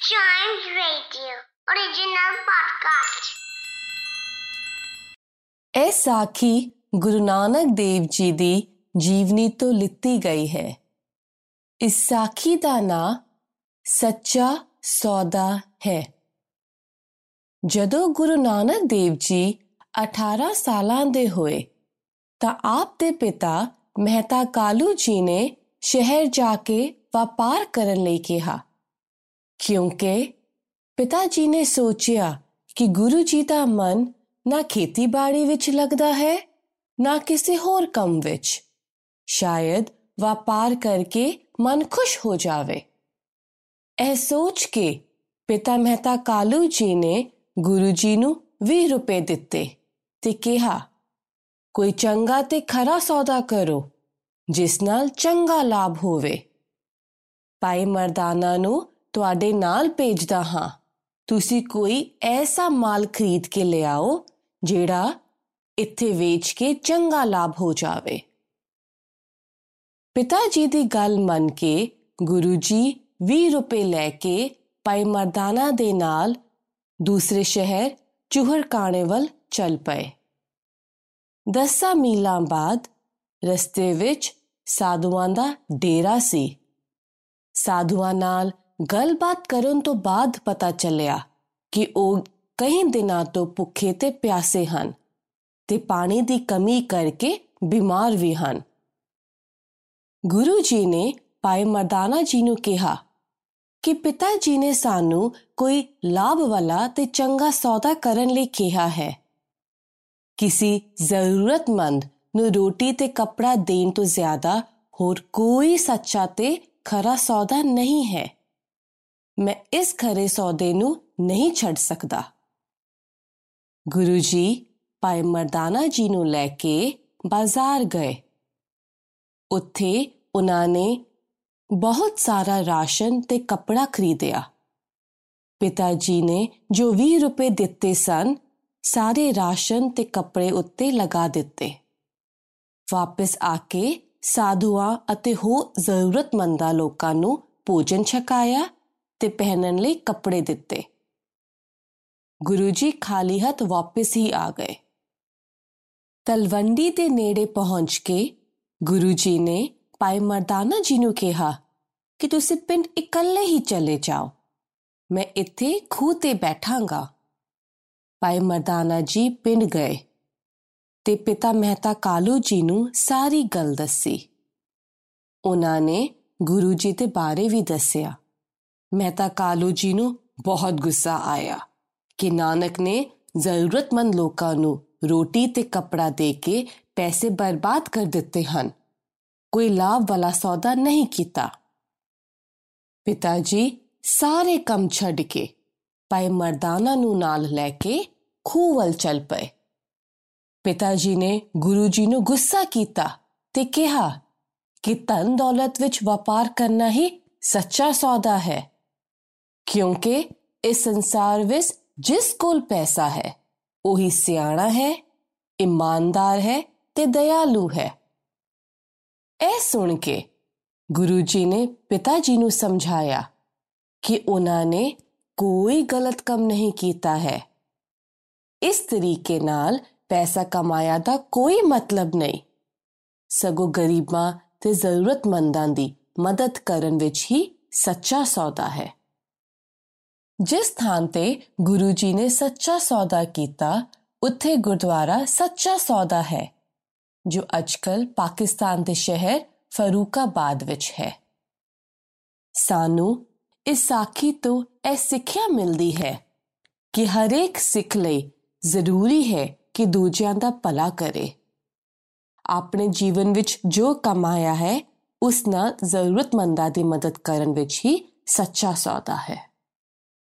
Chimes Radio, original podcast. ਇਹ ਸਾਖੀ ਗੁਰੂ ਨਾਨਕ ਦੇਵ ਜੀ ਦੀ ਜੀਵਨੀ ਤੋਂ ਲਿੱਤੀ ਗਈ ਹੈ ਇਸ ਸਾਖੀ ਦਾ ਨਾਂ ਸੱਚਾ ਸੌਦਾ ਹੈ ਜਦੋਂ ਗੁਰੂ ਨਾਨਕ ਦੇਵ ਜੀ 18 ਸਾਲਾਂ ਦੇ ਹੋਏ ਤਾਂ ਆਪ ਦੇ ਪਿਤਾ ਮਹਿਤਾ ਕਾਲੂ ਜੀ ਨੇ ਸ਼ਹਿਰ ਜਾ ਕੇ ਵਪਾਰ ਕਰਨ ਲਈ ਕਿਹਾ ਕਿਉਂਕਿ ਪਿਤਾ ਜੀ ਨੇ ਸੋਚਿਆ ਕਿ ਗੁਰੂ ਜੀ ਦਾ ਮਨ ਨਾ ਖੇਤੀਬਾੜੀ ਵਿੱਚ ਲੱਗਦਾ ਹੈ, ਨਾ ਕਿਸੇ ਹੋਰ ਕੰਮ ਵਿੱਚ। ਸ਼ਾਇਦ ਵਪਾਰ ਕਰਕੇ ਮਨ ਖੁਸ਼ ਹੋ ਜਾਵੇ। ਇਹ ਸੋਚ ਕੇ ਪਿਤਾ ਮਹਿਤਾ ਕਾਲੂ ਜੀ ਨੇ ਗੁਰੂ ਜੀ ਨੂੰ 20 ਰੁਪਏ ਦਿੱਤੇ ਤੇ ਕਿਹਾ, ਕੋਈ ਚੰਗਾ ਤੇ ਖਰਾ ਸੌਦਾ ਕਰੋ, ਜਿਸ ਨਾਲ ਚੰਗਾ ਲਾਭ ਹੋਵੇ। ਭਾਈ ਮਰਦਾਨਾ ਨੂੰ ਤੁਹਾਡੇ ਨਾਲ ਭੇਜਦਾ ਹਾਂ। ਤੁਸੀਂ ਕੋਈ ਐਸਾ ਮਾਲ ਖਰੀਦ ਕੇ ਲਿਆਓ, ਜਿਹੜਾ ਇੱਥੇ ਵੇਚ ਕੇ ਚੰਗਾ ਲਾਭ ਹੋ ਜਾਵੇ। ਪਿਤਾ ਜੀ ਦੀ ਗੱਲ ਮੰਨ ਕੇ ਗੁਰੂ ਜੀ 20 ਰੁਪਏ ਲੈ ਕੇ ਭਾਈ ਮਰਦਾਨਾ ਦੇ ਨਾਲ ਦੂਸਰੇ ਸ਼ਹਿਰ ਚੂਹਰ ਕਾਣੇਵਲ ਚੱਲ ਪਏ। ਦਸਾਂ ਮੀਲਾਂ ਬਾਅਦ ਰਸਤੇ ਵਿੱਚ ਸਾਧੂਆਂ ਦਾ ਡੇਰਾ ਸੀ। ਸਾਧੂਆਂ ਨਾਲ ਗੱਲਬਾਤ ਕਰਨ ਤੋਂ ਬਾਅਦ ਪਤਾ ਚੱਲਿਆ ਕਿ ਉਹ ਕਈ ਦਿਨਾਂ ਤੋਂ ਭੁੱਖੇ ਤੇ ਪਿਆਸੇ ਹਨ ਤੇ ਪਾਣੀ ਦੀ ਕਮੀ ਕਰਕੇ ਬਿਮਾਰ ਵੀ ਹਨ। ਗੁਰੂ ਜੀ ਨੇ ਭਾਈ ਮਰਦਾਨਾ ਜੀ ਨੂੰ ਕਿਹਾ ਕਿ ਪਿਤਾ ਜੀ ਨੇ ਸਾਨੂੰ ਕੋਈ ਲਾਭ ਵਾਲਾ ਤੇ ਚੰਗਾ ਸੌਦਾ ਕਰਨ ਲਈ ਕਿਹਾ ਹੈ। ਕਿਸੇ ਜ਼ਰੂਰਤਮੰਦ ਨੂੰ ਰੋਟੀ ਤੇ ਕੱਪੜਾ ਦੇਣ ਤੋਂ ਜ਼ਿਆਦਾ ਹੋਰ ਕੋਈ ਸੱਚਾ ਤੇ ਖਰਾ ਸੌਦਾ ਨਹੀਂ ਹੈ। ਮੈਂ ਇਸ ਖਰੇ ਸੌਦੇ ਨੂੰ ਨਹੀਂ ਛੱਡ ਸਕਦਾ। ਗੁਰੂ ਜੀ ਭਾਈ ਮਰਦਾਨਾ ਜੀ ਨੂੰ ਲੈ ਕੇ ਬਾਜ਼ਾਰ ਗਏ। ਉੱਥੇ ਉਹਨਾਂ ਨੇ ਬਹੁਤ ਸਾਰਾ ਰਾਸ਼ਨ ਤੇ ਕੱਪੜਾ ਖਰੀਦਿਆ। ਪਿਤਾ ਜੀ ਨੇ ਜੋ 20 ਰੁਪਏ ਦਿੱਤੇ ਸਨ, ਸਾਰੇ ਰਾਸ਼ਨ ਤੇ ਕੱਪੜੇ ਉੱਤੇ ਲਗਾ ਦਿੱਤੇ। ਵਾਪਸ ਆ ਕੇ ਸਾਧੂਆਂ ਅਤੇ ਹੋ ਜ਼ਰੂਰਤਮੰਦਾਂ ਲੋਕਾਂ ਨੂੰ ਭੋਜਨ ਛਕਾਇਆ ਤੇ ਪਹਿਨਣ ਲਈ ਕੱਪੜੇ ਦਿੱਤੇ। ਗੁਰੂ ਜੀ ਖਾਲੀ ਹੱਥ ਵਾਪਸ ਹੀ ਆ ਗਏ। ਤਲਵੰਡੀ ਦੇ ਨੇੜੇ ਪਹੁੰਚ ਕੇ ਗੁਰੂ ਜੀ ਨੇ ਭਾਈ ਮਰਦਾਨਾ ਜੀ ਨੂੰ ਕਿਹਾ ਕਿ ਤੁਸੀਂ ਪਿੰਡ ਇਕੱਲੇ ਹੀ ਚਲੇ ਜਾਓ। ਮੈਂ ਇੱਥੇ ਖੂਹ ਤੇ ਬੈਠਾਂਗਾ। ਭਾਈ ਮਰਦਾਨਾ ਜੀ ਪਿੰਡ ਗਏ ਤੇ ਪਿਤਾ ਮਹਿਤਾ ਕਾਲੂ ਜੀ ਨੂੰ ਸਾਰੀ ਗੱਲ ਦੱਸੀ। ਉਹਨਾਂ ਨੇ ਗੁਰੂ ਜੀ ਦੇ ਬਾਰੇ ਵੀ ਦੱਸਿਆ। ਮਹਿਤਾ ਕਾਲੂ ਜੀ ਨੂੰ ਬਹੁਤ ਗੁੱਸਾ ਆਇਆ ਕਿ ਨਾਨਕ ਨੇ ਜ਼ਰੂਰਤਮੰਦ ਲੋਕਾਂ ਨੂੰ ਰੋਟੀ ਤੇ ਕੱਪੜਾ ਦੇ ਕੇ ਪੈਸੇ ਬਰਬਾਦ ਕਰ ਦਿੱਤੇ ਹਨ। ਕੋਈ ਲਾਭ ਵਾਲਾ ਸੌਦਾ ਨਹੀਂ ਕੀਤਾ। ਪਿਤਾ ਜੀ ਸਾਰੇ ਕੰਮ ਛੱਡ ਕੇ ਭਾਈ ਮਰਦਾਨਾ ਨੂੰ ਨਾਲ ਲੈ ਕੇ ਖੂਹ ਵੱਲ ਚੱਲ ਪਏ। ਪਿਤਾ ਜੀ ਨੇ ਗੁਰੂ ਜੀ ਨੂੰ ਗੁੱਸਾ ਕੀਤਾ ਤੇ ਕਿਹਾ ਕਿ ਧਨ ਦੌਲਤ ਵਿੱਚ ਵਪਾਰ ਕਰਨਾ ਹੀ ਸੱਚਾ ਸੌਦਾ ਹੈ। ਕਿਉਂਕਿ ਇਸ ਸੰਸਾਰ ਵਿੱਚ ਜਿਸ ਕੋਲ ਪੈਸਾ ਹੈ, ਉਹੀ ਸਿਆਣਾ ਹੈ, ਇਮਾਨਦਾਰ ਹੈ ਤੇ ਦਇਆਲੂ ਹੈ। ਇਹ ਸੁਣ ਕੇ ਗੁਰੂ ਜੀ ਨੇ ਪਿਤਾ ਜੀ ਨੂੰ ਸਮਝਾਇਆ ਕਿ ਉਹਨਾਂ ਨੇ ਕੋਈ ਗਲਤ ਕੰਮ ਨਹੀਂ ਕੀਤਾ ਹੈ। ਇਸ ਤਰੀਕੇ ਨਾਲ ਪੈਸਾ ਕਮਾਇਆ ਦਾ ਕੋਈ ਮਤਲਬ ਨਹੀਂ। ਸਗੋ ਗਰੀਬਾਂ ਤੇ ਜ਼ਰੂਰਤਮੰਦਾਂ ਦੀ ਮਦਦ ਕਰਨ ਵਿੱਚ ਹੀ ਸੱਚਾ ਸੌਦਾ ਹੈ। ਜਿਸ ਥਾਂ ਤੇ ਗੁਰੂ ਜੀ ਨੇ ਸੱਚਾ ਸੌਦਾ ਕੀਤਾ, ਉੱਥੇ ਗੁਰਦੁਆਰਾ ਸੱਚਾ ਸੌਦਾ ਹੈ, ਜੋ ਅੱਜਕੱਲ ਪਾਕਿਸਤਾਨ ਦੇ ਸ਼ਹਿਰ ਫਰੂਕਾਬਾਦ ਵਿੱਚ ਹੈ। ਸਾਨੂੰ ਇਸ ਸਾਖੀ ਤੋਂ ਇਹ ਸਿੱਖਿਆ ਮਿਲਦੀ ਹੈ ਕਿ ਹਰੇਕ ਸਿੱਖ ਲਈ ਜ਼ਰੂਰੀ ਹੈ ਕਿ ਦੂਜਿਆਂ ਦਾ ਭਲਾ ਕਰੇ। ਆਪਣੇ ਜੀਵਨ ਵਿੱਚ ਜੋ ਕਮਾਇਆ ਹੈ, ਉਸ ਨਾਲ ਜ਼ਰੂਰਤਮੰਦਾਂ ਦੀ ਮਦਦ ਕਰਨ ਵਿੱਚ ਹੀ ਸੱਚਾ ਸੌਦਾ ਹੈ।